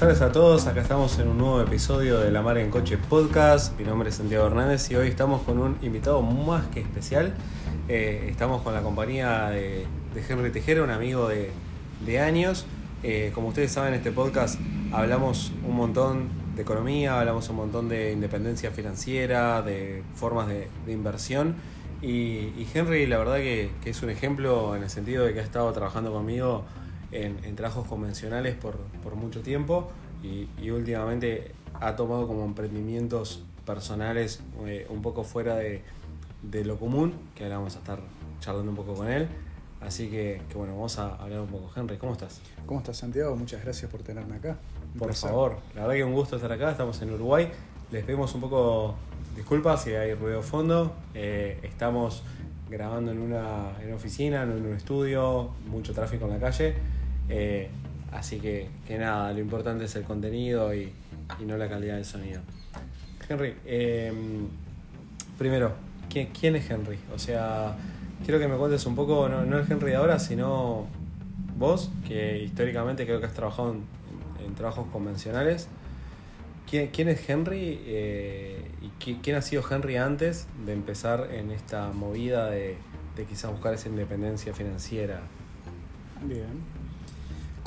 Buenas tardes a todos, acá estamos en un nuevo episodio de La Mar en Coche Podcast. Mi nombre es Santiago Hernández y hoy estamos con un invitado más que especial. Eh, estamos con la compañía de, Henry Tejera, un amigo de, años. Eh, como ustedes saben, en este podcast hablamos un montón de economía, hablamos un montón de independencia financiera, de formas de, inversión. Y, Henry, la verdad que, que es un ejemplo en el sentido de que ha estado trabajando conmigo en, trabajos convencionales por, mucho tiempo y, últimamente ha tomado como emprendimientos personales eh, un poco fuera de, lo común, que ahora vamos a estar charlando un poco con él. Así que, bueno, vamos a hablar un poco. Henry, ¿cómo estás? ¿Cómo estás, Santiago? Muchas gracias por tenerme acá. por favor, la verdad que un gusto estar acá, estamos en Uruguay. Les pedimos un poco disculpas si hay ruido de fondo. Eh, estamos grabando en una, en una oficina, en un estudio, mucho tráfico en la calle. Eh, así que, que, nada, lo importante es el contenido y, no la calidad del sonido. Henry, em, primero, ¿quién, es Henry? O sea, quiero que me cuentes un poco, no, el Henry de ahora, sino vos, que históricamente creo que has trabajado en, trabajos convencionales. ¿Quién, es Henry eh, y quién ha sido Henry antes de empezar en esta movida de, de quizás buscar esa independencia financiera? Bien.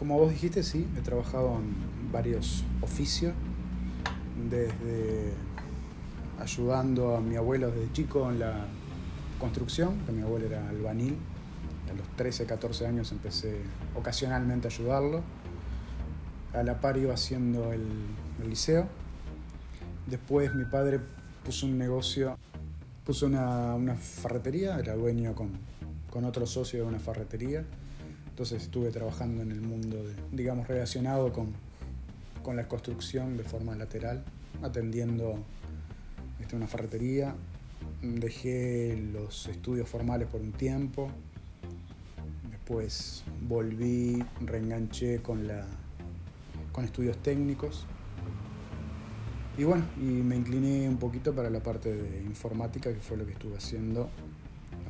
Como vos dijiste, sí, he trabajado en varios oficios, desde ayudando a mi abuelo desde chico en la construcción, que mi abuelo era albanil, a los 13, 14 años empecé ocasionalmente a ayudarlo. A la par iba haciendo el, liceo. Después mi padre puso un negocio, puso una, una ferretería, era dueño con, con otro socio de una ferretería entonces estuve trabajando en el mundo, digamos, relacionado con, con, la construcción de forma lateral, atendiendo este, una ferretería. Dejé los estudios formales por un tiempo. Después volví, reenganché con, la, con estudios técnicos. Y bueno, y me incliné un poquito para la parte de informática, que fue lo que estuve haciendo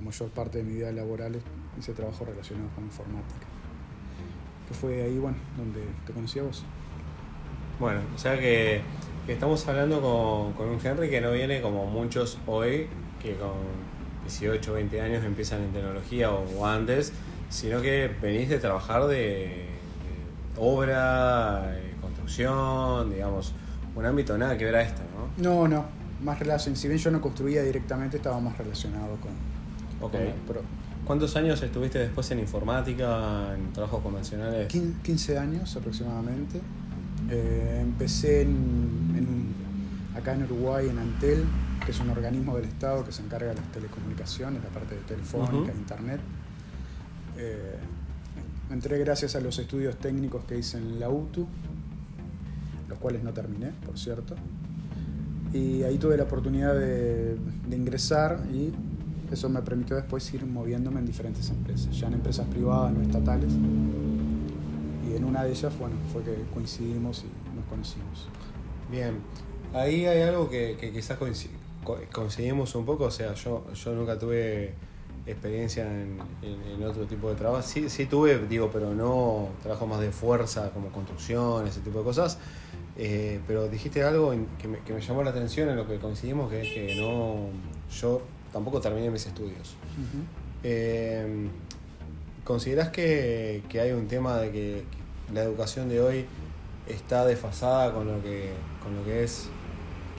mayor parte de mi vida laboral hice trabajo relacionado con informática. Que fue ahí, bueno, donde te conocí a vos. Bueno, o sea que, estamos hablando con, un Henry que no viene como muchos hoy, que con 18, 20 años empiezan en tecnología o, antes, sino que venís de trabajar de, obra, construcción, digamos, un ámbito nada que ver a esto, ¿no? No, no, más relación. Si bien yo no construía directamente, estaba más relacionado con, okay. ¿Cuántos años estuviste después en informática, en trabajos convencionales? 15 años aproximadamente. Eh, empecé en, acá en Uruguay, en Antel, que es un organismo del Estado que se encarga de las telecomunicaciones, la parte de telefónica, internet. Eh, entré gracias a los estudios técnicos que hice en la UTU, los cuales no terminé, por cierto. Y ahí tuve la oportunidad de, de ingresar y eso me permitió después ir moviéndome en diferentes empresas, ya en empresas privadas, no estatales. Y en una de ellas, bueno, fue que coincidimos y nos conocimos. Bien, ahí hay algo que, quizás coincidimos un poco, o sea, yo, yo nunca tuve experiencia en, otro tipo de trabajo. Sí, sí tuve, digo, pero no trabajo más de fuerza, como construcción, ese tipo de cosas. Eh, pero dijiste algo que me, que me, llamó la atención en lo que coincidimos, que es que no, yo tampoco terminé mis estudios. Eh, ¿Considerás que, hay un tema de que la educación de hoy está desfasada con lo que, con lo que es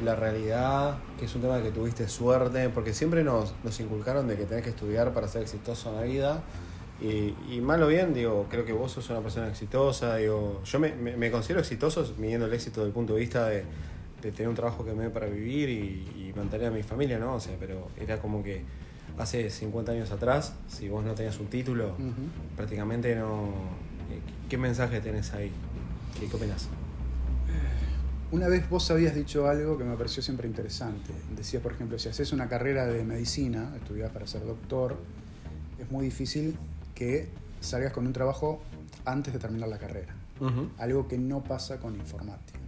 la realidad, que es un tema de que tuviste suerte, porque siempre nos, nos inculcaron de que tenés que estudiar para ser exitoso en la vida. Y, y mal o bien, digo, creo que vos sos una persona exitosa, digo, yo me, me considero exitoso midiendo el éxito desde el punto de vista de, de tener un trabajo que me dé para vivir y, mantener a mi familia, ¿no? O sea, pero era como que hace 50 años atrás, si vos no tenías un título, prácticamente no... Eh, ¿Qué mensaje tenés ahí? ¿Qué, qué opinas? Una vez vos habías dicho algo que me pareció siempre interesante. Decías, por ejemplo, si haces una carrera de medicina, estudias para ser doctor, es muy difícil que salgas con un trabajo antes de terminar la carrera. Algo que no pasa con informática.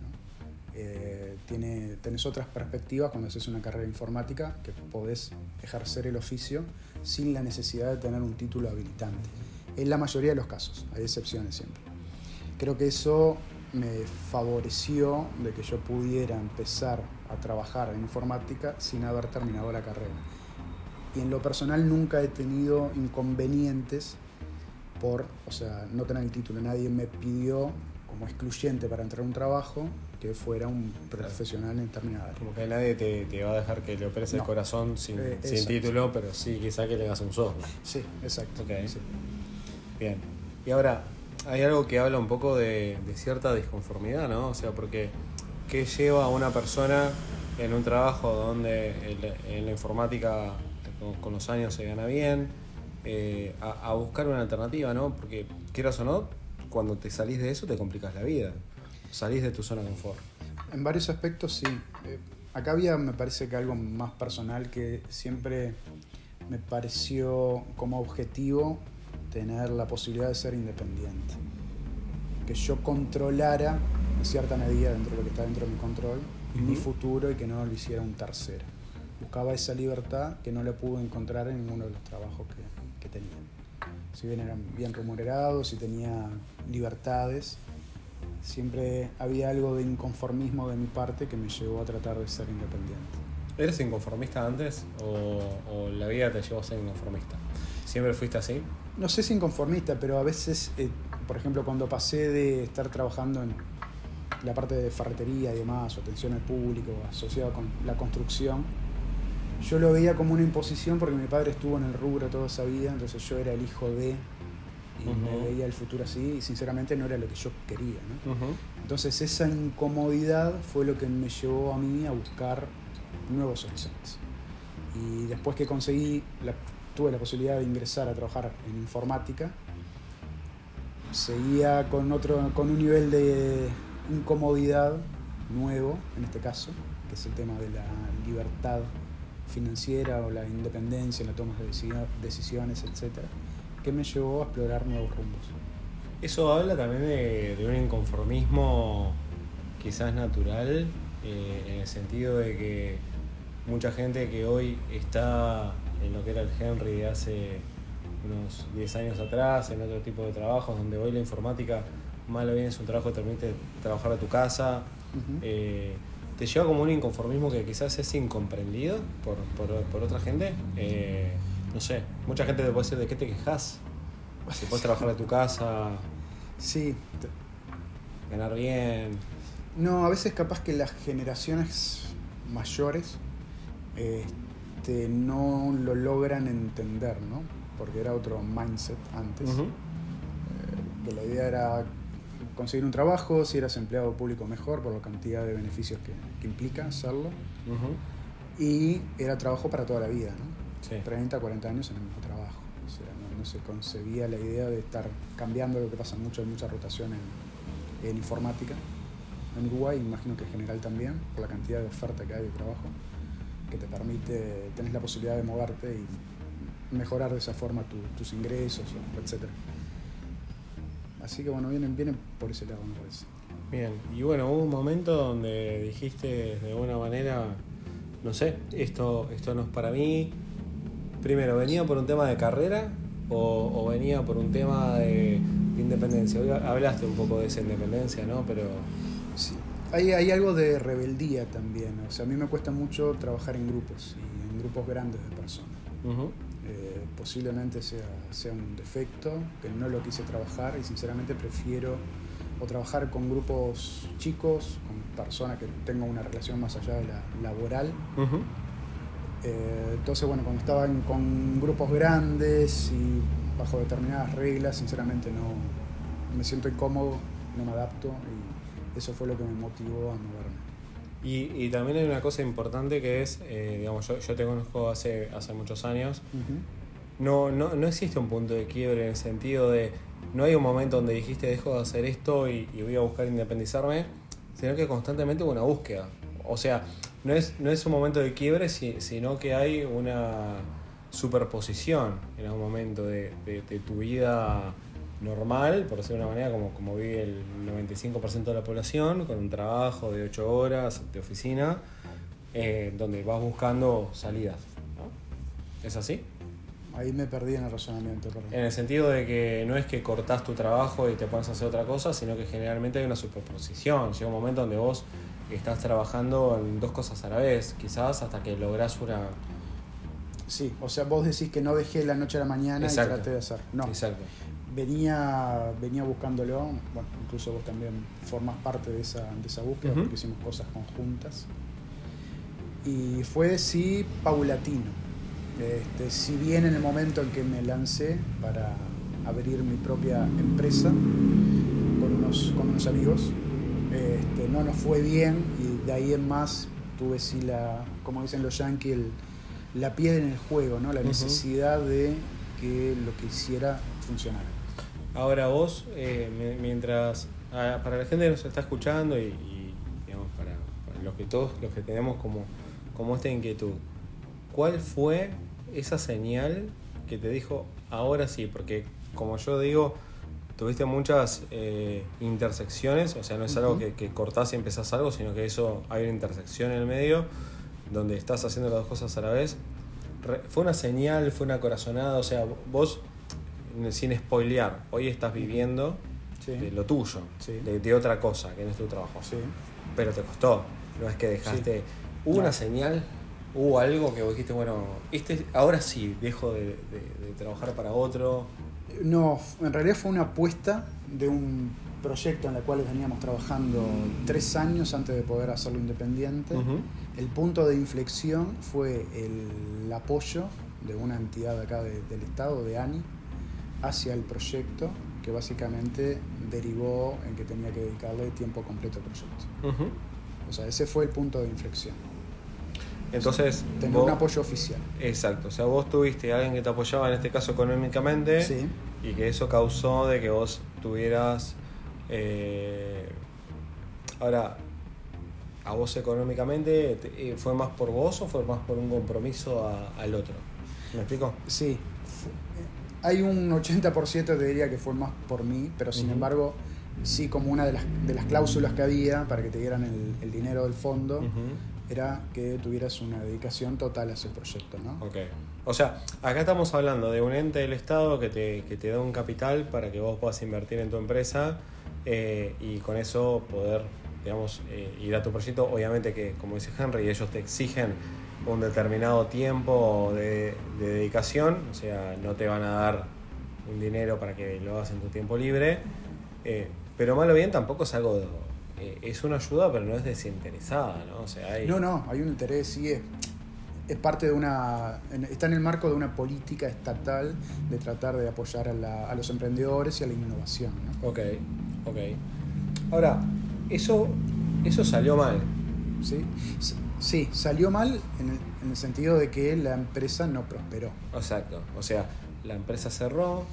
Eh, tiene, tenés otras perspectivas cuando haces una carrera informática que podés ejercer el oficio sin la necesidad de tener un título habilitante. En la mayoría de los casos, hay excepciones siempre. Creo que eso me favoreció de que yo pudiera empezar a trabajar en informática sin haber terminado la carrera. Y en lo personal nunca he tenido inconvenientes por, o sea, no tener el título. Nadie me pidió como excluyente para entrar a un trabajo que fuera un profesional en determinada Como que nadie te, va a dejar que le operes el corazón sin, eh, título, pero sí quizá que le hagas un software. Sí, exacto. Bien. Y ahora, hay algo que habla un poco de, cierta disconformidad, ¿no? O sea, porque ¿qué lleva a una persona en un trabajo donde en la informática con, los años se gana bien, eh, a, buscar una alternativa, ¿no? Porque quieras o no, cuando te salís de eso te complicas la vida, salís de tu zona de confort. En varios aspectos sí. Eh, acá había, me parece que algo más personal que siempre me pareció como objetivo tener la posibilidad de ser independiente. Que yo controlara en cierta medida dentro de lo que está dentro de mi control mi futuro y que no lo hiciera un tercero. Buscaba esa libertad que no la pude encontrar en ninguno de los trabajos que, que tenía. Si bien eran bien remunerados y tenía libertades, siempre había algo de inconformismo de mi parte que me llevó a tratar de ser independiente. ¿Eres inconformista antes o, o la vida te llevó a ser inconformista? ¿Siempre fuiste así? no sé si inconformista, pero a veces, eh, por ejemplo, cuando pasé de estar trabajando en la parte de ferretería y demás, o atención al público, asociado con la construcción, yo lo veía como una imposición porque mi padre estuvo en el rubro toda esa vida, entonces yo era el hijo de, y me veía el futuro así, y sinceramente no era lo que yo quería. Entonces esa incomodidad fue lo que me llevó a mí a buscar nuevos horizontes. Y después que conseguí la tuve la posibilidad de ingresar a trabajar en informática, seguía con, otro, con un nivel de incomodidad nuevo, en este caso, que es el tema de la libertad financiera o la independencia en la toma de decisiones, etc., que me llevó a explorar nuevos rumbos. Eso habla también de, un inconformismo quizás natural, eh, en el sentido de que mucha gente que hoy está en lo que era el Henry de hace unos 10 años atrás, en otro tipo de trabajos, donde hoy la informática, mal o bien es un trabajo que te permite trabajar a tu casa, eh, te lleva como un inconformismo que quizás es incomprendido por, por, otra gente. Eh, no sé, mucha gente te puede decir de qué te quejas. Si puedes trabajar a tu casa. Sí. Ganar bien. No, a veces capaz que las generaciones mayores este, no lo logran entender, ¿no? Porque era otro mindset antes. Eh, que la idea era conseguir un trabajo, si eras empleado público mejor, por la cantidad de beneficios que, implica hacerlo. Y era trabajo para toda la vida, ¿no? 30, 40 años en el mismo trabajo. O sea, no, se concebía la idea de estar cambiando lo que pasa mucho, hay mucha rotación en, en informática. En Uruguay, imagino que en general también, por la cantidad de oferta que hay de trabajo que te permite, tenés la posibilidad de moverte y mejorar de esa forma tus ingresos, etc. Así que bueno, vienen, vienen por ese lado, me parece. Bien, y bueno, hubo un momento donde dijiste de alguna manera, no sé, esto, esto no es para mí. Primero, ¿venía por un tema de carrera o, venía por un tema de, independencia? hablaste un poco de esa independencia, ¿no? Pero... Sí, hay, hay, algo de rebeldía también. O sea, a mí me cuesta mucho trabajar en grupos y en grupos grandes de personas. Eh, posiblemente sea, sea un defecto, que no lo quise trabajar y sinceramente prefiero o trabajar con grupos chicos, con personas que tengan una relación más allá de la laboral. Eh, entonces, bueno, cuando estaba con grupos grandes y bajo determinadas reglas, sinceramente no me siento incómodo, no me adapto eso fue lo que me motivó a moverme. Y, también hay una cosa importante que es, eh, digamos, yo, te conozco hace, hace muchos años, no, no, no existe un punto de quiebre en el sentido de, no hay un momento donde dijiste dejo de hacer esto y, voy a buscar independizarme, sino que constantemente hubo una búsqueda. O sea, no es, no es un momento de quiebre, sino que hay una superposición en algún momento de, de tu vida normal, por decirlo de una manera, como, como vive el 95% de la población, con un trabajo de 8 horas de oficina, eh, donde vas buscando salidas. ¿no? ¿Es así? ahí me perdí en el razonamiento, perdón. En el sentido de que no es que cortás tu trabajo y te pones a hacer otra cosa, sino que generalmente hay una superposición. Llega un momento donde vos estás trabajando en dos cosas a la vez, quizás hasta que lográs una... Sí, o sea, vos decís que no dejé la noche a la mañana Exacto. y traté de hacer. No, Exacto. Venía, venía buscándolo, bueno, incluso vos también formás parte de esa, de esa búsqueda porque hicimos cosas conjuntas. Y fue sí paulatino. Este, si bien en el momento en que me lancé para abrir mi propia empresa con unos, con unos amigos, este, no nos fue bien y de ahí en más tuve sí la, como dicen los yankees, la piedra en el juego, ¿no? la necesidad de que lo que hiciera funcionara. Ahora vos, eh, mi- mientras, para la gente que nos está escuchando y, y, digamos, para, para los que todos los que tenemos como, como esta inquietud, ¿cuál fue esa señal que te dijo ahora sí? Porque como yo digo, tuviste muchas eh, intersecciones, o sea, no es algo que, que cortás y empezás algo, sino que eso hay una intersección en el medio donde estás haciendo las dos cosas a la vez. Re- fue una señal, fue una corazonada, o sea, vos, sin spoilear, hoy estás viviendo Sí. de lo tuyo, Sí. de, de otra cosa, que no es tu trabajo. Sí. Pero te costó, no es que dejaste. ¿Hubo No. una señal? ¿Hubo algo que vos dijiste, bueno, este, ahora sí, dejo de, de- de trabajar para otro? No, en realidad fue una apuesta de un proyecto en el cual veníamos trabajando tres años antes de poder hacerlo independiente. El punto de inflexión fue el apoyo de una entidad acá de- del Estado, de ANI, hacia el proyecto, que básicamente derivó en que tenía que dedicarle tiempo completo al proyecto. O sea, ese fue el punto de inflexión. Entonces, Tener vos- un apoyo oficial. Exacto, o sea, vos tuviste a alguien que te apoyaba, en este caso económicamente, Sí. y que eso causó de que vos tuvieras... eh, ahora, ¿a vos económicamente te- eh, fue más por vos o fue más por un compromiso a- al otro? ¿Me explico? Sí. Hay un 80% te diría que fue más por mí, pero sin embargo, sí como una de las, de las cláusulas que había para que te dieran el, el dinero del fondo, era que tuvieras una dedicación total a ese proyecto, ¿no? Ok. O sea, acá estamos hablando de un ente del Estado que te, que te da un capital para que vos puedas invertir en tu empresa eh, y con eso poder, digamos, eh, ir a tu proyecto. Obviamente que, como dice Henry, ellos te exigen un determinado tiempo de, de dedicación, o sea, no te van a dar un dinero para que lo hagas en tu tiempo libre, eh, pero malo bien tampoco es algo, eh, es una ayuda, pero no es desinteresada, ¿no? O sea, hay... No, no, hay un interés, sí, es, es parte de una. está en el marco de una política estatal de tratar de apoyar a, la- a los emprendedores y a la innovación, ¿no? Ok, ok. Ahora, eso, eso salió mal. ¿Sí? Sí, salió mal en el, en el sentido de que la empresa no prosperó. Exacto. O sea, la empresa cerró.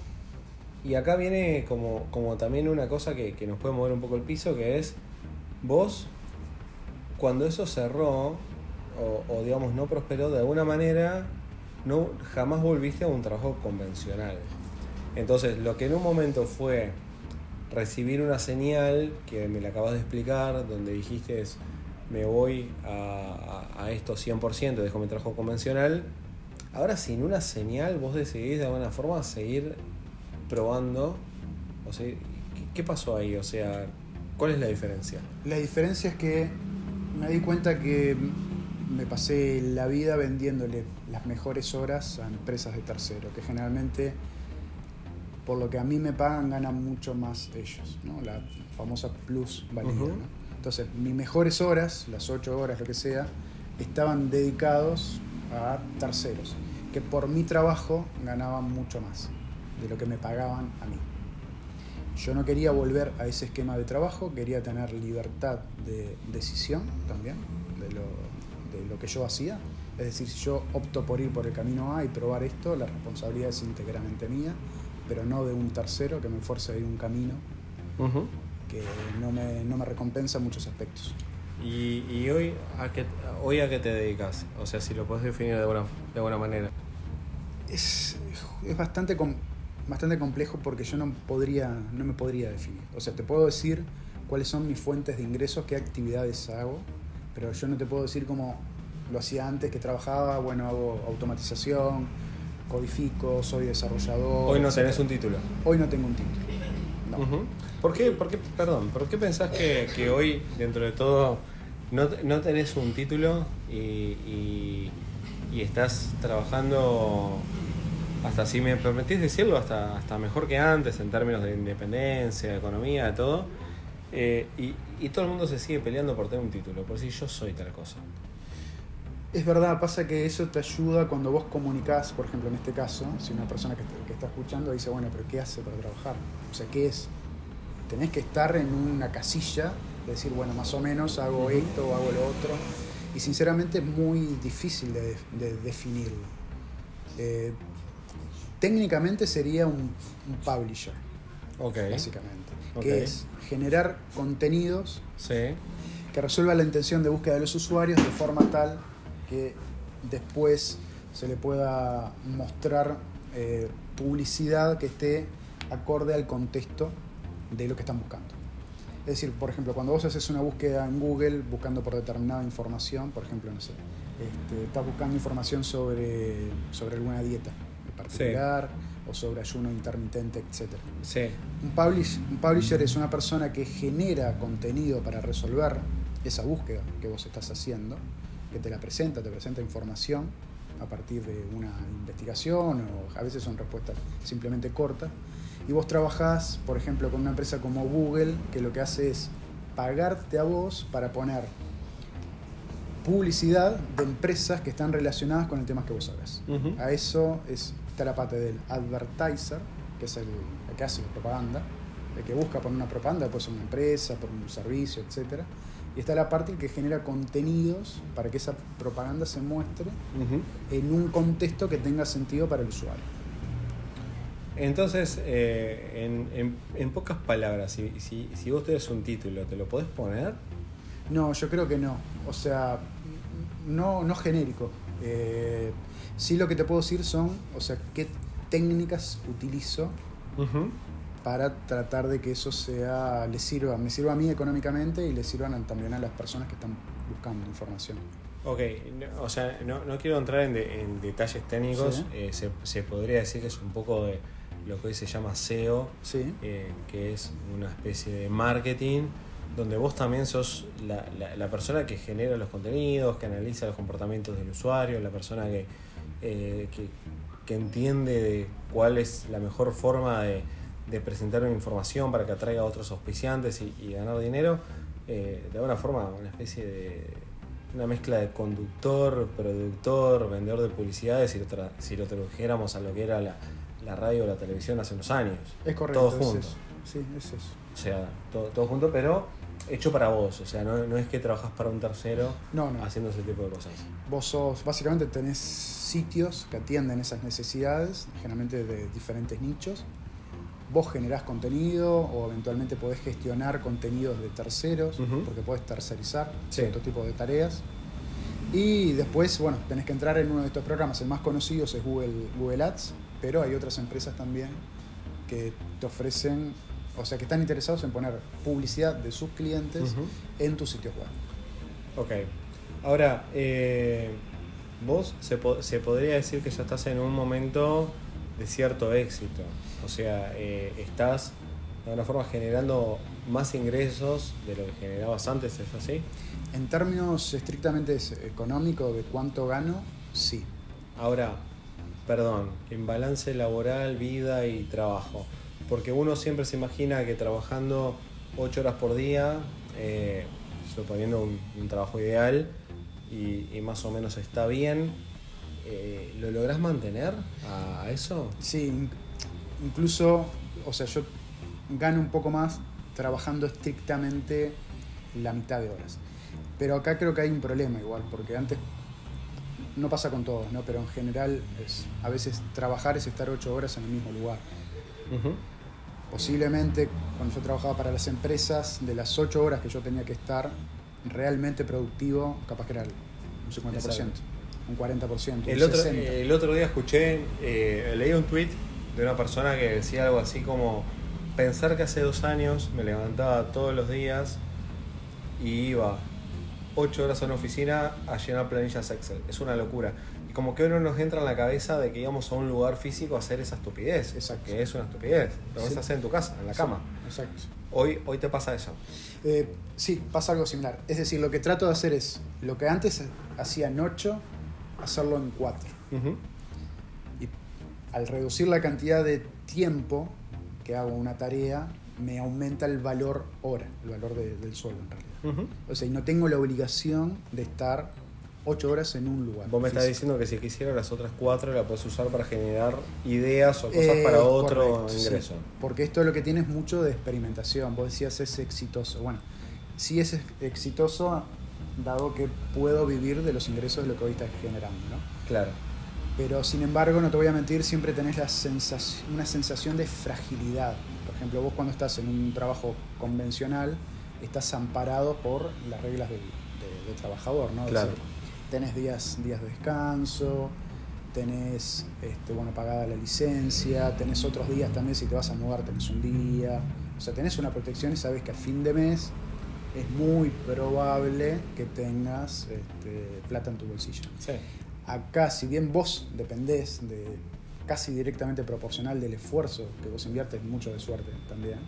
Y acá viene como, como también una cosa que, que nos puede mover un poco el piso, que es vos, cuando eso cerró, o, o digamos no prosperó, de alguna manera, no, jamás volviste a un trabajo convencional. Entonces, lo que en un momento fue recibir una señal, que me la acabas de explicar, donde dijiste me voy a, a- a esto 100%, dejo mi trabajo convencional, ahora sin una señal vos decidís de alguna forma seguir probando. O sea, ¿qué, pasó ahí? O sea, ¿cuál es la diferencia? La diferencia es que me di cuenta que me pasé la vida vendiéndole las mejores horas a empresas de tercero, que generalmente, por lo que a mí me pagan, ganan mucho más ellos, ¿no? La famosa plus. ¿no? Entonces, mis mejores horas, las ocho horas, lo que sea, estaban dedicados a terceros, que por mi trabajo ganaban mucho más de lo que me pagaban a mí. Yo no quería volver a ese esquema de trabajo, quería tener libertad de decisión también de lo, de lo que yo hacía. Es decir, si yo opto por ir por el camino A y probar esto, la responsabilidad es íntegramente mía, pero no de un tercero que me fuerce a ir un camino que no me, no me recompensa en muchos aspectos. ¿Y, y hoy, a qué, hoy a qué te dedicas? O sea, si lo puedes definir de buena, de buena manera. Es, es bastante, com- bastante complejo porque yo no, podría, no me podría definir. O sea, te puedo decir cuáles son mis fuentes de ingresos, qué actividades hago, pero yo no te puedo decir cómo lo hacía antes que trabajaba, bueno, hago automatización, codifico, soy desarrollador. Hoy no etcétera. tenés un título. Hoy no tengo un título. No. Ujú. ¿Por qué, por qué- perdón, ¿por qué pensás que, hoy, dentro de todo, no, no tenés un título y, y- estás trabajando, hasta si me permitís decirlo, hasta, hasta mejor que antes en términos de independencia, de economía, de todo? eh, y, y todo el mundo se sigue peleando por tener un título, por si yo soy tal cosa. Es verdad, pasa que eso te ayuda cuando vos comunicás, por ejemplo, en este caso, si una persona que, que está escuchando dice, bueno, pero ¿qué hace para trabajar? O sea, ¿qué es? Tenés que estar en una casilla, de decir, bueno, más o menos hago esto o hago lo otro. Y sinceramente es muy difícil de, de definirlo. Eh, técnicamente sería un, un publisher, básicamente. Que es generar contenidos Sí. que resuelva la intención de búsqueda de los usuarios de forma tal que después se le pueda mostrar eh, publicidad que esté acorde al contexto de lo que están buscando. Es decir, por ejemplo, cuando vos haces una búsqueda en Google buscando por determinada información, por ejemplo, no sé, este, estás buscando información sobre, sobre alguna dieta en particular o sobre ayuno intermitente, etcétera. Sí. Un, publish- un publisher es una persona que genera contenido para resolver esa búsqueda que vos estás haciendo, que te la presenta, te presenta información a partir de una investigación o a veces son respuestas simplemente cortas. Y vos trabajás, por ejemplo, con una empresa como Google, que lo que hace es pagarte a vos para poner publicidad de empresas que están relacionadas con el tema que vos sabés. Ujú. A eso es, está la parte del advertiser, que es el, el que hace la propaganda, el que busca por una propaganda, puede ser una empresa, por un servicio, etc. Y está la parte que genera contenidos para que esa propaganda se muestre en un contexto que tenga sentido para el usuario. Entonces, eh, en, en- en pocas palabras, si, si, si vos tenés un título, ¿te lo podés poner? No, yo creo que no. O sea, no, no genérico. Eh, sí lo que te puedo decir son, o sea, qué técnicas utilizo para tratar de que eso sea, le sirva, me sirva a mí económicamente y le sirvan también a las personas que están buscando información. Ok, no- o sea, no, no quiero entrar en, de- en detalles técnicos, Sí. eh, se, se podría decir que es un poco de lo que hoy se llama SEO, Sí, eh, que es una especie de marketing, donde vos también sos la, la- la persona que genera los contenidos, que analiza los comportamientos del usuario, la persona que, eh, que, que entiende de cuál es la mejor forma de, de presentar una información para que atraiga a otros auspiciantes y, y ganar dinero. Eh, de alguna forma, una especie de una mezcla de conductor, productor, vendedor de publicidades, si lo, tra- si lo tradujéramos a lo que era la, la radio o la televisión hace unos años. es correcto. Todo es junto. eso. Sí, es eso. O sea, todo, todo junto, pero hecho para vos. O sea, no, no es que trabajás para un tercero No, no. haciendo ese tipo de cosas. Vos sos, básicamente tenés sitios que atienden esas necesidades, generalmente de diferentes nichos. Vos generás contenido o eventualmente podés gestionar contenidos de terceros, porque podés tercerizar Sí. cierto tipo de tareas. Y después, bueno, tenés que entrar en uno de estos programas. El más conocido es Google, Google Ads, pero hay otras empresas también que te ofrecen, o sea, que están interesados en poner publicidad de sus clientes en tus sitios web. Ok. Ahora, eh, vos se, po- se podría decir que ya estás en un momento de cierto éxito. O sea, eh, estás de alguna forma generando más ingresos de lo que generabas antes, ¿es así? En términos estrictamente económicos de cuánto gano, sí. Ahora, perdón, en balance laboral, vida y trabajo. Porque uno siempre se imagina que trabajando 8 horas por día, eh, suponiendo un, trabajo ideal y, más o menos está bien, eh, ¿lo lográs mantener a, eso? Sí, in- incluso, o sea, yo gano un poco más trabajando estrictamente la mitad de horas. Pero acá creo que hay un problema igual, porque antes no pasa con todos, ¿no? Pero en general es, a veces trabajar es estar ocho horas en el mismo lugar. Ujú. Posiblemente cuando yo trabajaba para las empresas, de las ocho horas que yo tenía que estar realmente productivo, capaz que era un 50%, Exacto. un 40%, El otro, 60%. el otro día escuché, eh, leí un tweet de una persona que decía algo así como pensar que hace dos años me levantaba todos los días y iba ocho horas a una oficina a llenar planillas Excel. Es una locura. como que uno nos entra en la cabeza de que íbamos a un lugar físico a hacer esa estupidez. Exacto. Que es una estupidez. Lo vas a hacer en tu casa, en la cama. Exacto. Hoy, hoy te pasa eso. Eh, sí, pasa algo similar. Es decir, lo que trato de hacer es lo que antes hacía en 8, hacerlo en 4. Ujú. Y al reducir la cantidad de tiempo que hago una tarea, me aumenta el valor hora, el valor de- del sueldo en realidad. O sea, y no tengo la obligación de estar 8 horas en un lugar. Vos me estás diciendo que si quisiera las otras cuatro la puedes usar para generar ideas o cosas Eh, para otro correcto, sí. ingreso. Porque esto lo que tiene es mucho de experimentación. Vos decías es exitoso. Bueno, sí es ex- exitoso dado que puedo vivir de los ingresos de lo que hoy estás generando, ¿no? Claro. Pero sin embargo, no te voy a mentir, siempre tenés la sensación, una sensación de fragilidad. Por ejemplo, vos cuando estás en un trabajo convencional, estás amparado por las reglas del, de- trabajador, ¿no? Claro. decir, tenés días, días de descanso, tenés este, bueno, pagada la licencia, tenés otros días también, si te vas a mudar tenés un día. O sea, tenés una protección y sabes que a fin de mes es muy probable que tengas este, plata en tu bolsillo. Sí. Acá, si bien vos dependés de casi directamente proporcional del esfuerzo que vos inviertes, mucho de suerte también,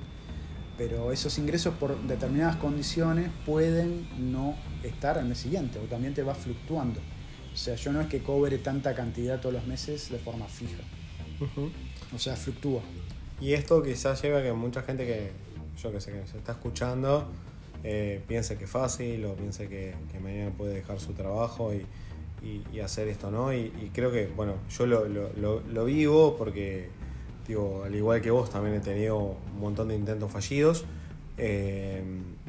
pero esos ingresos por determinadas condiciones pueden no estar al mes siguiente o también te va fluctuando. O sea, yo no es que cobre tanta cantidad todos los meses de forma fija. O sea, fluctúa. Y esto quizás lleva a que mucha gente que, yo que sé, que se está escuchando, eh, piense que es fácil o piense que, que mañana puede dejar su trabajo y, y- y hacer esto, ¿no? Y, y creo que, bueno, yo lo, lo- lo- lo vivo porque, digo, al igual que vos, también he tenido un montón de intentos fallidos. Eh,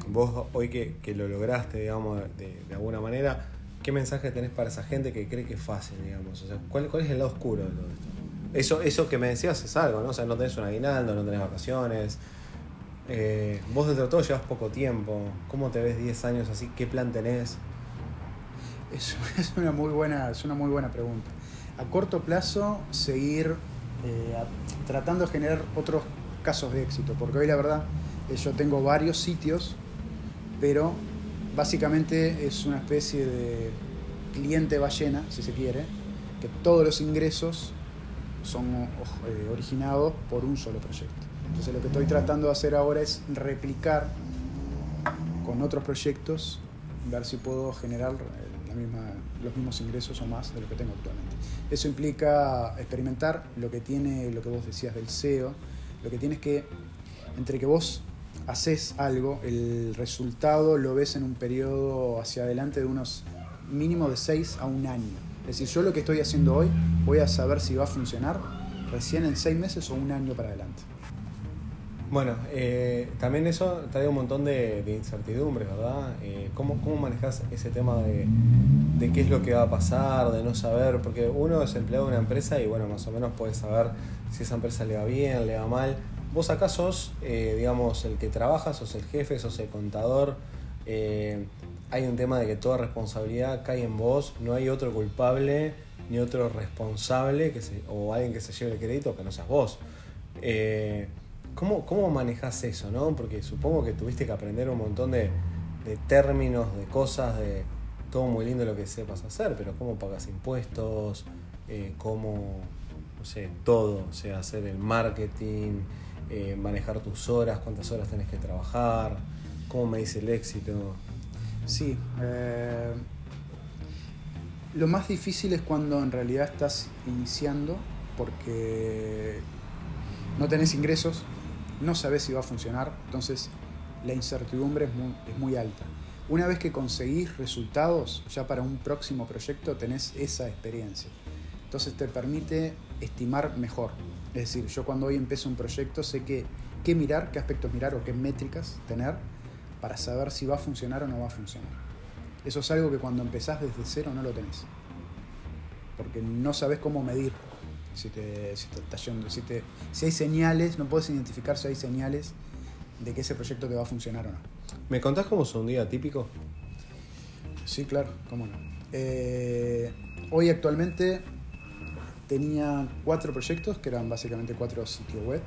vos hoy que, que lo lograste, digamos, de, alguna manera, ¿qué mensaje tenés para esa gente que cree que es fácil, digamos? O sea, ¿cuál, cuál es el lado oscuro de todo esto? Eso, eso que me decías es algo, ¿no? O sea, no tenés un aguinaldo, no tenés vacaciones. Eh, vos dentro de todo llevas poco tiempo. ¿Cómo te ves 10 años así? ¿Qué plan tenés? Es, es una muy buena, es una muy buena pregunta. A corto plazo, seguir eh, tratando de generar otros casos de éxito, porque hoy la verdad eh, yo tengo varios sitios, pero básicamente es una especie de cliente ballena, si se quiere, que todos los ingresos son eh, originados por un solo proyecto. Entonces lo que estoy tratando de hacer ahora es replicar con otros proyectos, ver si puedo generar la misma, los mismos ingresos o más de lo que tengo actualmente. Eso implica experimentar lo que tiene, lo que vos decías del SEO, lo que tienes que, entre que vos haces algo, el resultado lo ves en un periodo hacia adelante de unos mínimo de 6 a un año. Es decir, yo lo que estoy haciendo hoy voy a saber si va a funcionar recién en 6 meses o un año para adelante. Bueno, eh, también eso trae un montón de, de incertidumbres, ¿verdad? Eh, ¿cómo, ¿Cómo manejas ese tema de, de qué es lo que va a pasar, de no saber? Porque uno es empleado de una empresa y bueno, más o menos puede saber si esa empresa le va bien, le va mal. Vos acá sos, eh, digamos, el que trabaja, sos el jefe, sos el contador. eh, hay un tema de que toda responsabilidad cae en vos, no hay otro culpable ni otro responsable que se, o alguien que se lleve el crédito que no seas vos. ¿Cómo, ¿Cómo manejas eso? ¿no? Porque supongo que tuviste que aprender un montón de, términos, de cosas, de todo muy lindo lo que sepas hacer, pero cómo pagas impuestos, Eh, cómo, no sé, todo, o sea, hacer el marketing, eh, manejar tus horas, cuántas horas tenés que trabajar, cómo me dice el éxito. Sí. eh, lo más difícil es cuando en realidad estás iniciando porque no tenés ingresos, no sabes si va a funcionar, entonces la incertidumbre es muy, alta. Una vez que conseguís resultados, ya para un próximo proyecto tenés esa experiencia. Entonces te permite estimar mejor. Es decir, yo cuando hoy empiezo un proyecto sé qué mirar, qué aspectos mirar o qué métricas tener para saber si va a funcionar o no va a funcionar. Eso es algo que cuando empezás desde cero no lo tenés. Porque no sabes cómo medir si, te, si, te está yendo, si, te- si hay señales, no puedes identificar si hay señales de que ese proyecto te va a funcionar o no. ¿Me contás cómo es un día típico? Sí, claro, cómo no. Eh, hoy actualmente tenía cuatro proyectos que eran básicamente cuatro sitios web,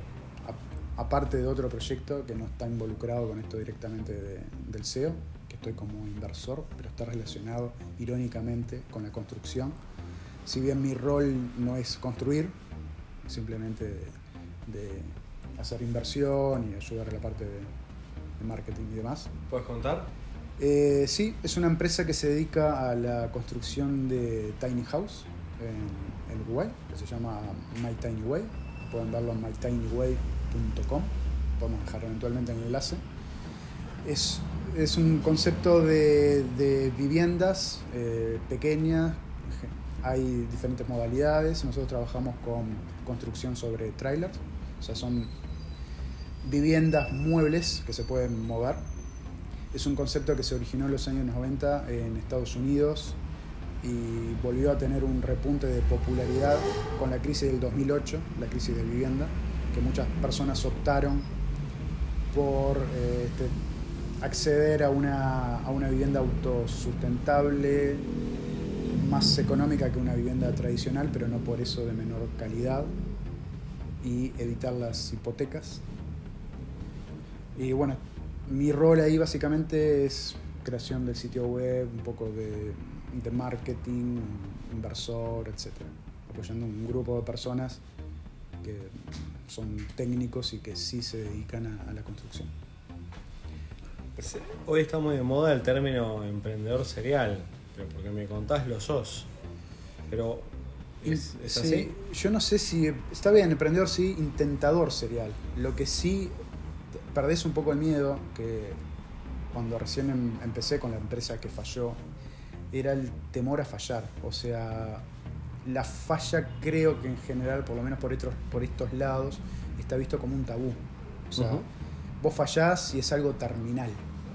aparte de otro proyecto que no está involucrado con esto directamente de- del SEO, que estoy como inversor, pero está relacionado irónicamente con la construcción Si bien mi rol no es construir, simplemente de, hacer inversión y ayudar a la parte de, marketing y demás. ¿Puedes contar? Eh, sí, es una empresa que se dedica a la construcción de tiny house en, en Uruguay, que se llama My Tiny Way. Pueden verlo en mytinyway.com, podemos dejar eventualmente en el enlace. Es, es un concepto de, de viviendas eh, pequeñas, hay diferentes modalidades, nosotros trabajamos con construcción sobre trailers, o sea, son viviendas muebles que se pueden mover. Es un concepto que se originó en los años 90 en Estados Unidos y volvió a tener un repunte de popularidad con la crisis del 2008, la crisis de vivienda, que muchas personas optaron por eh, este, acceder a una, a una vivienda autosustentable, más económica que una vivienda tradicional, pero no por eso de menor calidad, y evitar las hipotecas. Y bueno, mi rol ahí básicamente es creación del sitio web, un poco de, de marketing, inversor, etc. Apoyando un grupo de personas que son técnicos y que sí se dedican a, la construcción. Hoy está muy de moda el término emprendedor serial, porque me contás lo sos. Pero ¿es, así? Yo no sé si. Está bien, emprendedor sí, intentador serial. Lo que sí perdés un poco el miedo, que cuando recién em, empecé con la empresa que falló, era el temor a fallar. O sea, la falla creo que en general, por lo menos por estos, por estos lados, está visto como un tabú. O sea, vos fallás y es algo terminal,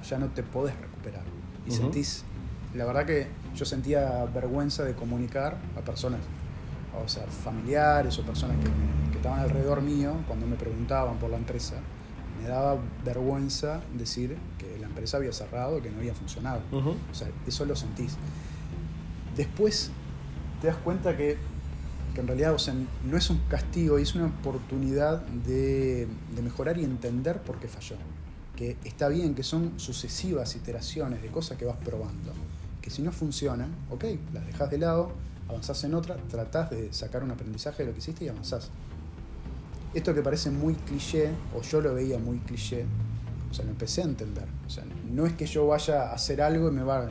ya no te podés recuperar. Y sentís, la verdad que yo sentía vergüenza de comunicar a personas, o sea, familiares o personas que, que estaban alrededor mío cuando me preguntaban por la empresa me daba vergüenza decir que la empresa había cerrado, que no había funcionado. O sea, eso lo sentís. Después te das cuenta que, que, en realidad o sea, no es un castigo, es una oportunidad de, de mejorar y entender por qué falló. Que está bien, que son sucesivas iteraciones de cosas que vas probando. Si no funcionan, ok, las dejas de lado, avanzás en otra, tratás de sacar un aprendizaje de lo que hiciste y avanzás esto que parece muy cliché, o yo lo veía muy cliché, o sea, lo empecé a entender. O sea, no es que yo vaya a hacer algo y me va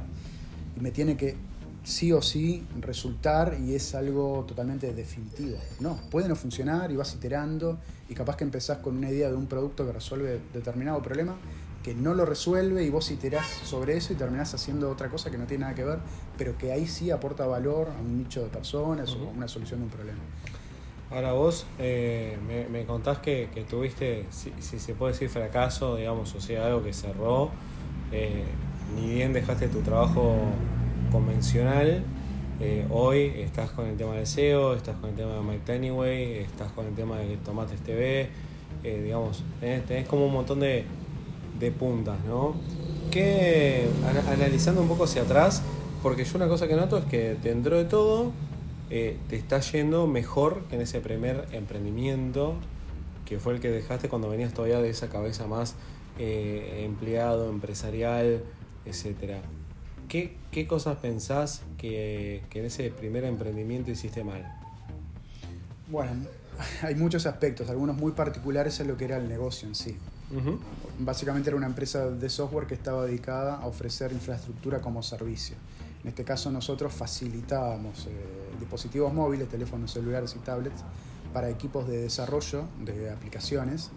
y me tiene que sí o sí resultar y es algo totalmente definitivo. No, puede no funcionar y vas iterando y capaz que empezás con una idea de un producto que resuelve determinado problema que no lo resuelve y vos iterás sobre eso y terminás haciendo otra cosa que no tiene nada que ver, pero que ahí sí aporta valor a un nicho de personas o a una solución de un problema. Ahora vos eh, me, contás que, tuviste, si, se puede decir fracaso, digamos, o sea, algo que cerró, eh, ni bien dejaste tu trabajo convencional, eh, hoy estás con el tema del SEO, estás con el tema de Mike Anyway, estás con el tema de Tomates TV, digamos, tenés, como un montón de, de puntas, ¿no? Que analizando un poco hacia atrás, porque yo una cosa que noto es que dentro de todo eh, te está yendo mejor que en ese primer emprendimiento que fue el que dejaste cuando venías todavía de esa cabeza más eh, empleado, empresarial, etcétera. ¿Qué, ¿Qué, cosas pensás que, que, en ese primer emprendimiento hiciste mal? Bueno, hay muchos aspectos, algunos muy particulares en lo que era el negocio en sí. Básicamente era una empresa de software que estaba dedicada a ofrecer infraestructura como servicio. En este caso nosotros facilitábamos eh, dispositivos móviles, teléfonos celulares y tablets para equipos de desarrollo de aplicaciones,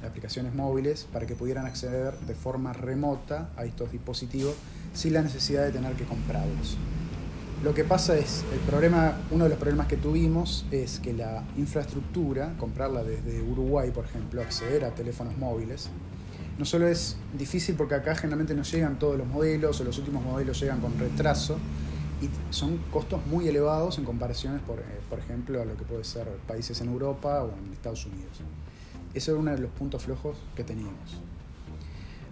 de aplicaciones móviles, para que pudieran acceder de forma remota a estos dispositivos sin la necesidad de tener que comprarlos. Lo que pasa es, el problema, uno de los problemas que tuvimos es que la infraestructura, comprarla desde Uruguay, por ejemplo, acceder a teléfonos móviles, no solo es difícil porque acá generalmente no llegan todos los modelos o los últimos modelos llegan con retraso y son costos muy elevados en comparaciones, por, eh, por ejemplo, a lo que puede ser países en Europa o en Estados Unidos. Ese era uno de los puntos flojos que teníamos.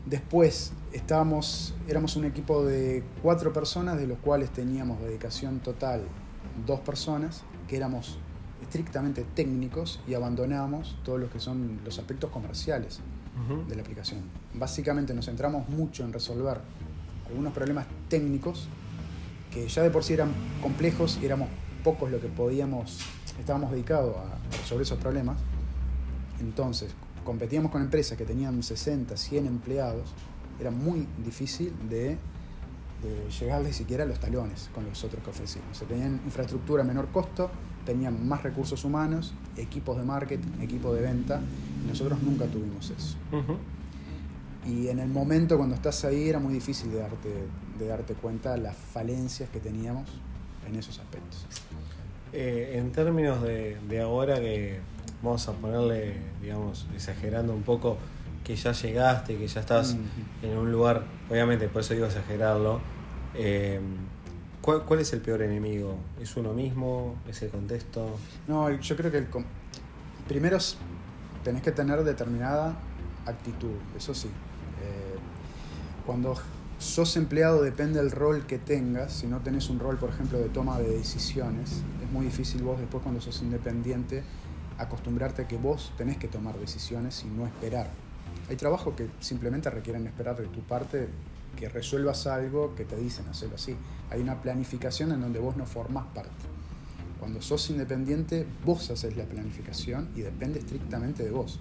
Después estábamos, éramos un equipo de cuatro personas, de los cuales teníamos dedicación total dos personas, que éramos estrictamente técnicos y abandonamos todos los que son los aspectos comerciales de la aplicación. Básicamente nos centramos mucho en resolver algunos problemas técnicos que ya de por sí eran complejos y éramos pocos lo que podíamos, estábamos dedicados a resolver esos problemas. Entonces, competíamos con empresas que tenían 60, 100 empleados, era muy difícil de, de llegarle siquiera a los talones con los otros que ofrecían. O sea, tenían infraestructura a menor costo, tenían más recursos humanos, equipos de marketing, equipos de venta, y nosotros nunca tuvimos eso. Y en el momento cuando estás ahí era muy difícil de darte, de darte cuenta las falencias que teníamos en esos aspectos. Eh, en términos de, de ahora que vamos a ponerle, digamos, exagerando un poco, que ya llegaste, que ya estás Mm. en un lugar, obviamente por eso digo exagerarlo, eh, ¿cuál, cuál es el peor enemigo? ¿Es uno mismo? ¿Es el contexto? No, yo creo que el primero tenés que tener determinada actitud, eso sí. Eh, cuando sos empleado depende del rol que tengas, si no tenés un rol, por ejemplo, de toma de decisiones, es muy difícil vos después cuando sos independiente acostumbrarte a que vos tenés que tomar decisiones y no esperar. Hay trabajos que simplemente requieren esperar de tu parte que resuelvas algo que te dicen hacerlo así. Hay una planificación en donde vos no formás parte. Cuando sos independiente, vos haces la planificación y depende estrictamente de vos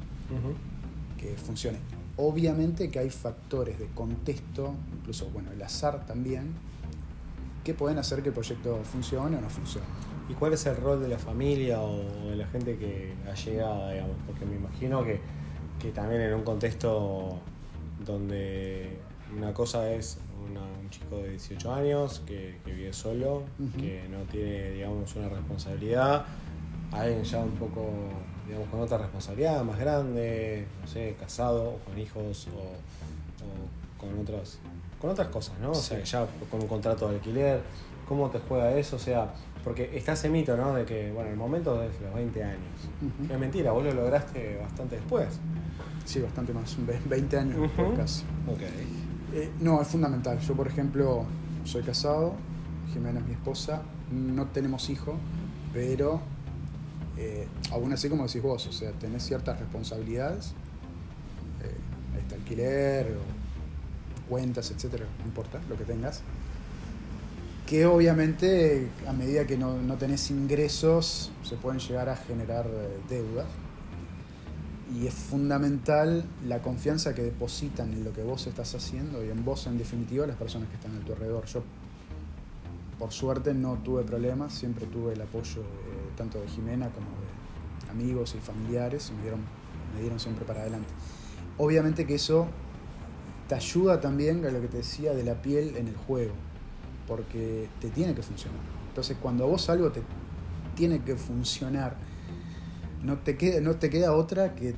que funcione. Obviamente que hay factores de contexto, incluso bueno, el azar también, que pueden hacer que el proyecto funcione o no funcione. ¿Y cuál es el rol de la familia o de la gente que ha llegado, digamos? Porque me imagino que, que también en un contexto donde una cosa es una- un chico de 18 años que, que vive solo, que no tiene, digamos, una responsabilidad, alguien ya un poco, digamos, con otra responsabilidad más grande, no sé, casado o con hijos o, o con otras con otras cosas, ¿no? O sea, ya con un contrato de alquiler, ¿cómo te juega eso? O sea, porque está ese mito, ¿no? De que, bueno, el momento es los 20 años. Es mentira, vos lo lograste bastante después. Sí, bastante más, un ve- 20 años Ujú. casi. Ok. Eh, no, es fundamental. Yo, por ejemplo, soy casado, Jimena es mi esposa, no tenemos hijos, pero eh, aún así, como decís vos, o sea, tenés ciertas responsabilidades, eh, este alquiler, o cuentas, etcétera, no importa lo que tengas, que obviamente a medida que no, no tenés ingresos se pueden llegar a generar eh, deudas y es fundamental la confianza que depositan en lo que vos estás haciendo y en vos en definitiva las personas que están a tu alrededor. Yo por suerte no tuve problemas, siempre tuve el apoyo de- tanto de Jimena como de amigos y familiares me dieron, me dieron siempre para adelante. Obviamente que eso te ayuda también a lo que te decía de la piel en el juego, porque te tiene que funcionar. Entonces cuando a vos algo te tiene que funcionar, no te queda, no te queda otra que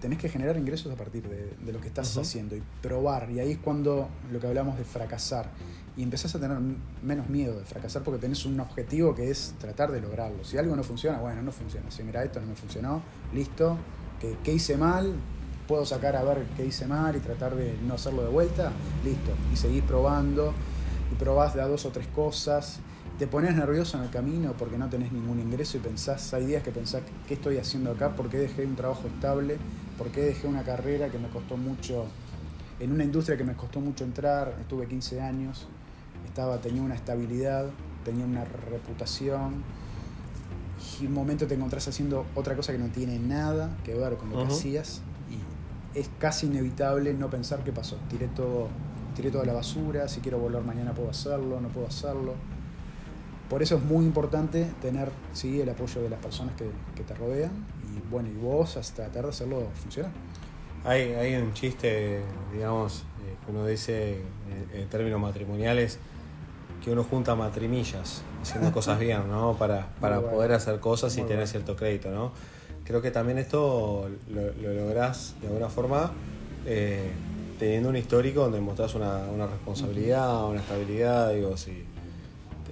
tenés que generar ingresos a partir de, de lo que estás haciendo y probar. Y ahí es cuando lo que hablamos de fracasar. Y empezás a tener menos miedo de fracasar porque tenés un objetivo que es tratar de lograrlo. Si algo no funciona, bueno, no funciona. Si mira, esto no me funcionó, listo. ¿Qué, qué hice mal? Puedo sacar a ver qué hice mal y tratar de no hacerlo de vuelta, listo. Y seguís probando y probás de a dos o tres cosas. Te pones nervioso en el camino porque no tenés ningún ingreso y pensás, hay días que pensás, ¿qué estoy haciendo acá? ¿Por qué dejé un trabajo estable? ¿Por qué dejé una carrera que me costó mucho, en una industria que me costó mucho entrar? Estuve 15 años, estaba, tenía una estabilidad, tenía una reputación. Y un momento te encontrás haciendo otra cosa que no tiene nada que ver con lo que hacías y es casi inevitable no pensar qué pasó. Tiré todo, tiré toda la basura, si quiero volver mañana puedo hacerlo, no puedo hacerlo. Por eso es muy importante tener sí, el apoyo de las personas que, que te rodean y bueno, y vos hasta tratar de hacerlo funcionar. Hay, hay un chiste, digamos, eh, que uno dice en, en términos matrimoniales, que uno junta matrimillas, haciendo cosas bien, ¿no? Para, para bueno. poder hacer cosas y tener bueno. cierto crédito, ¿no? Creo que también esto lo, lo lográs de alguna forma eh, teniendo un histórico donde mostrás una, una responsabilidad, una estabilidad, digo, si,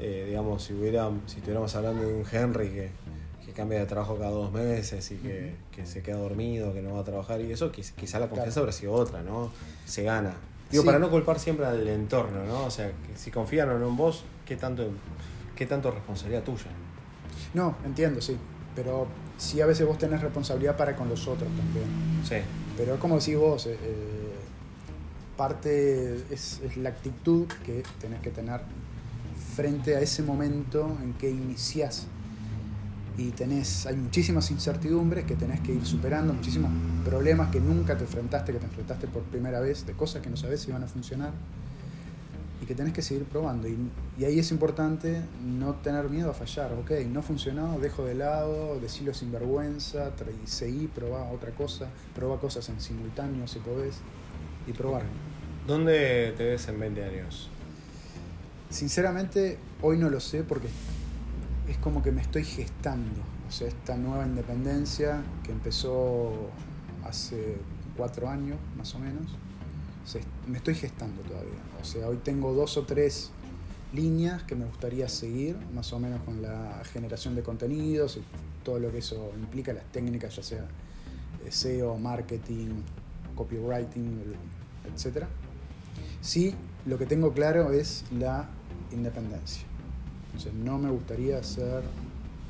eh, digamos, si hubiera, si estuviéramos hablando de un Henry que, que cambia de trabajo cada dos meses y que, que se queda dormido, que no va a trabajar y eso, quiz- quizá la confianza Claro. habría sido otra, ¿no? Se gana. Digo, Sí. para no culpar siempre al entorno, ¿no? O sea, que si confían o no en vos, ¿qué tanto, qué tanto es responsabilidad tuya? No, entiendo, sí, pero sí a veces vos tenés responsabilidad para con los otros también. Sí. Pero es como decís vos, eh, eh, parte es, es la actitud que tenés que tener frente a ese momento en que iniciás y tenés, hay muchísimas incertidumbres que tenés que ir superando, muchísimos problemas que nunca te enfrentaste, que te enfrentaste por primera vez, de cosas que no sabes si van a funcionar y que tenés que seguir probando. Y, y ahí es importante no tener miedo a fallar. Ok, no funcionó, dejo de lado, decirlo sin vergüenza, seguí, probá otra cosa, probá cosas en simultáneo si podés y probar. ¿Dónde te ves en 20 años? Sinceramente, hoy no lo sé porque es como que me estoy gestando. O sea, esta nueva independencia que empezó hace cuatro años, más o menos, se- me estoy gestando todavía. O sea, hoy tengo dos o tres líneas que me gustaría seguir, más o menos con la generación de contenidos y todo lo que eso implica, las técnicas, ya sea eh, SEO, marketing, copywriting, etc. Sí, lo que tengo claro es la independencia. No me gustaría ser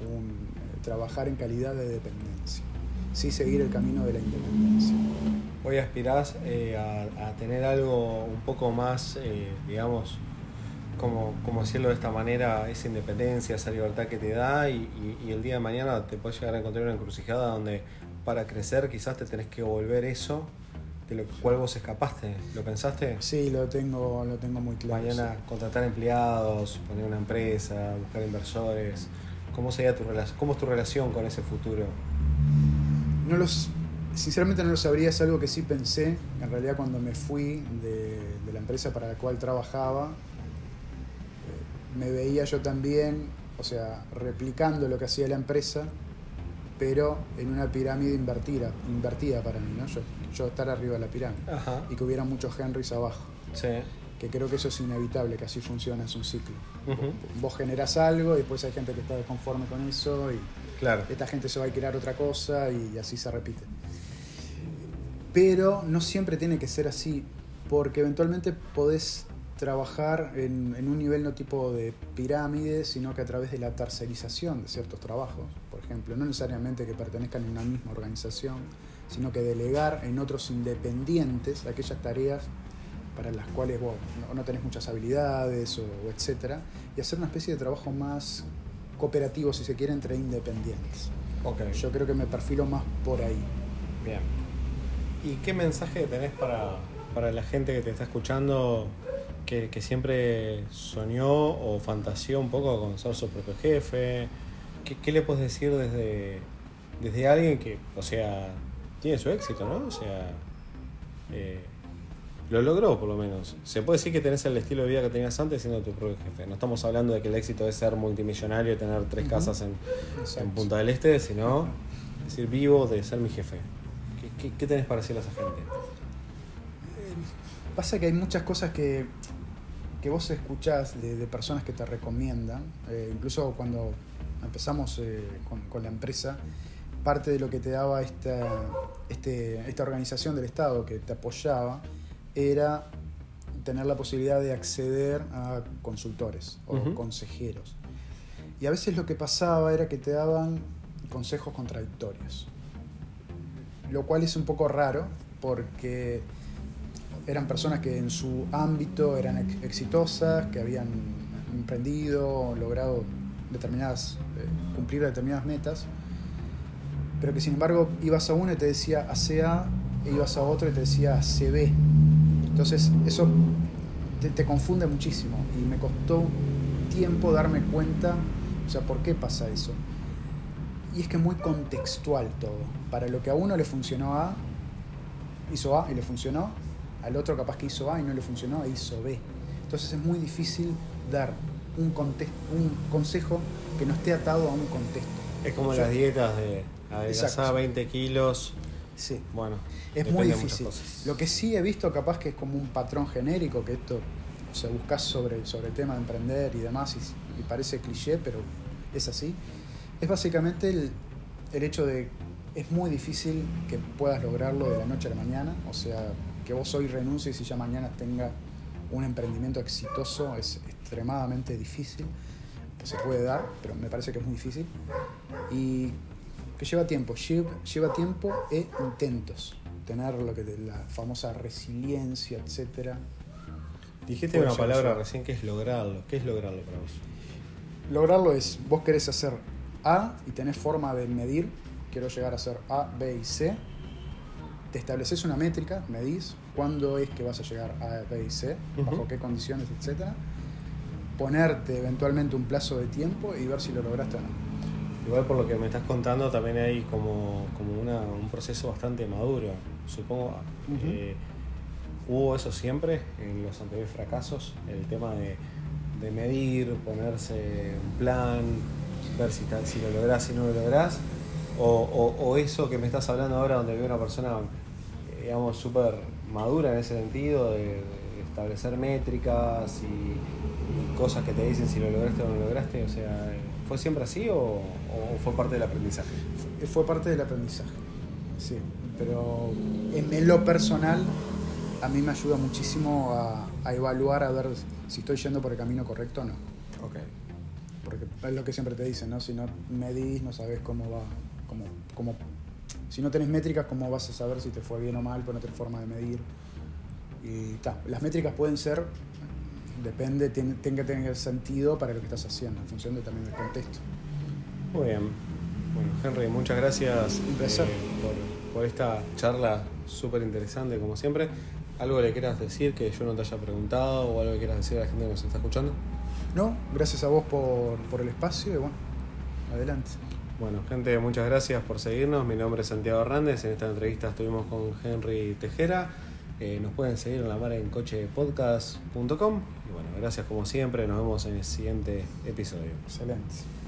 un, eh, trabajar en calidad de dependencia. Sí seguir el camino de la independencia. Hoy aspirás eh, a, tener algo un poco más, eh, digamos, como, como decirlo de esta manera, esa independencia, esa libertad que te da y- y el día de mañana te puedes llegar a encontrar una encrucijada donde para crecer quizás te tenés que volver eso de lo cual vos escapaste. ¿Lo pensaste? Sí, lo tengo, lo tengo muy claro. Mañana contratar empleados, poner una empresa, buscar inversores. ¿Cómo sería tu relación? ¿Cómo es tu relación con ese futuro? No los, sinceramente no lo sabría, es algo que sí pensé. En realidad cuando me fui de, de la empresa para la cual trabajaba, eh, me veía yo también, o sea, replicando lo que hacía la empresa, pero en una pirámide invertida, invertida para mí, ¿no? Yo, yo estar arriba de la pirámide Ajá. y que hubiera muchos Henrys abajo. Sí. Que creo que eso es inevitable, que así funciona, es un ciclo. Vos generás algo y después hay gente que está desconforme con eso y Claro. esta gente se va a crear otra cosa y así se repite. Pero no siempre tiene que ser así, porque eventualmente podés trabajar en, en un nivel no tipo de pirámide, sino que a través de la tercerización de ciertos trabajos, por ejemplo, no necesariamente que pertenezcan a una misma organización, sino que delegar en otros independientes aquellas tareas para las cuales vos no, no tenés muchas habilidades o, o etcétera, y hacer una especie de trabajo más cooperativo, si se quiere, entre independientes. Ok. Yo creo que me perfilo más por ahí. Bien. ¿Y qué mensaje tenés para, para la gente que te está escuchando que, que siempre soñó o fantaseó un poco con ser su propio jefe? ¿Qué, qué le puedes decir desde, desde alguien que, o sea, tiene su éxito, ¿no? O sea, eh, lo logró por lo menos. Se puede decir que tenés el estilo de vida que tenías antes siendo tu propio jefe. No estamos hablando de que el éxito es ser multimillonario y tener tres casas en, en. Punta del Este, sino decir vivo de ser mi jefe. ¿Qué, qué, qué tenés para decirle a esa gente? Pasa que hay muchas cosas que, que vos escuchás de, de personas que te recomiendan, eh, incluso cuando empezamos eh, con, con la empresa, parte de lo que te daba esta, este, esta organización del Estado que te apoyaba era tener la posibilidad de acceder a consultores o consejeros. Y a veces lo que pasaba era que te daban consejos contradictorios, lo cual es un poco raro porque eran personas que en su ámbito eran ex- exitosas, que habían emprendido, logrado determinadas, eh, cumplir determinadas metas, pero que sin embargo ibas a uno y te decía ACA, e ibas a otro y te decía CB. Entonces eso te, te confunde muchísimo y me costó tiempo darme cuenta, o sea, por qué pasa eso. Y es que es muy contextual todo. Para lo que a uno le funcionó A, hizo A y le funcionó, al otro capaz que hizo A y no le funcionó e hizo B. Entonces es muy difícil dar un, consejo que no esté atado a un contexto. Es como Yo- las dietas de adelgazar Exacto. 20 kilos. Sí. Bueno, Es muy difícil. Lo que sí he visto capaz que es como un patrón genérico, que esto, o sea, buscas sobre, sobre el tema de emprender y demás, y, y parece cliché, pero es así, es básicamente el, el hecho de, es muy difícil que puedas lograrlo de la noche a la mañana, o sea, que vos hoy renuncies y ya mañana tenga un emprendimiento exitoso, es extremadamente difícil, se puede dar, pero me parece que es muy difícil, y que lleva tiempo, lleva, lleva tiempo e intentos. Tener lo que la famosa resiliencia, etcétera. Dijiste puede una palabra recién que es lograrlo. ¿Qué es lograrlo para vos? Lograrlo es, vos querés hacer A y tenés forma de medir, quiero llegar a hacer A, B y C. Te estableces una métrica, medís cuándo es que vas a llegar a B y C, bajo qué condiciones, etcétera. Ponerte eventualmente un plazo de tiempo y ver si lo lograste o no. Igual por lo que me estás contando también hay como, como una- un proceso bastante maduro. Supongo, eh, hubo eso siempre en los anteriores fracasos, el tema de, de medir, ponerse un plan, ver si, si lo lográs, si no lo lográs, o, o- o eso que me estás hablando ahora donde veo una persona, eh, digamos, súper madura en ese sentido, de, de establecer métricas y, y cosas que te dicen si lo lograste o no lo lograste, o sea, ¿fue siempre así o, o fue parte del aprendizaje? Fue- Fue parte del aprendizaje, sí. Pero en, en lo personal, a mí me ayuda muchísimo a, a evaluar, a ver si estoy yendo por el camino correcto o no. Ok. Porque es lo que siempre te dicen, ¿no? Si no medís, no sabes cómo va. Cómo, cómo, si no tenés métricas, ¿cómo vas a saber si te fue bien o mal? Pues no tenés forma de medir. Y ta, las métricas pueden ser, depende, tiene, tiene que tener sentido para lo que estás haciendo, en función de, también del contexto. Muy bien. Bueno, Henry, muchas gracias Un placer. eh, por, por esta charla súper interesante, como siempre. ¿Algo le quieras decir que yo no te haya preguntado o algo que quieras decir a la gente que nos está escuchando? No, gracias a vos por, por el espacio y bueno, adelante. Bueno, gente, muchas gracias por seguirnos. Mi nombre es Santiago Hernández. En esta entrevista estuvimos con Henry Tejera. Eh, nos pueden seguir en la mar en cochepodcast.com. Y bueno, gracias como siempre. Nos vemos en el siguiente episodio. Excelente.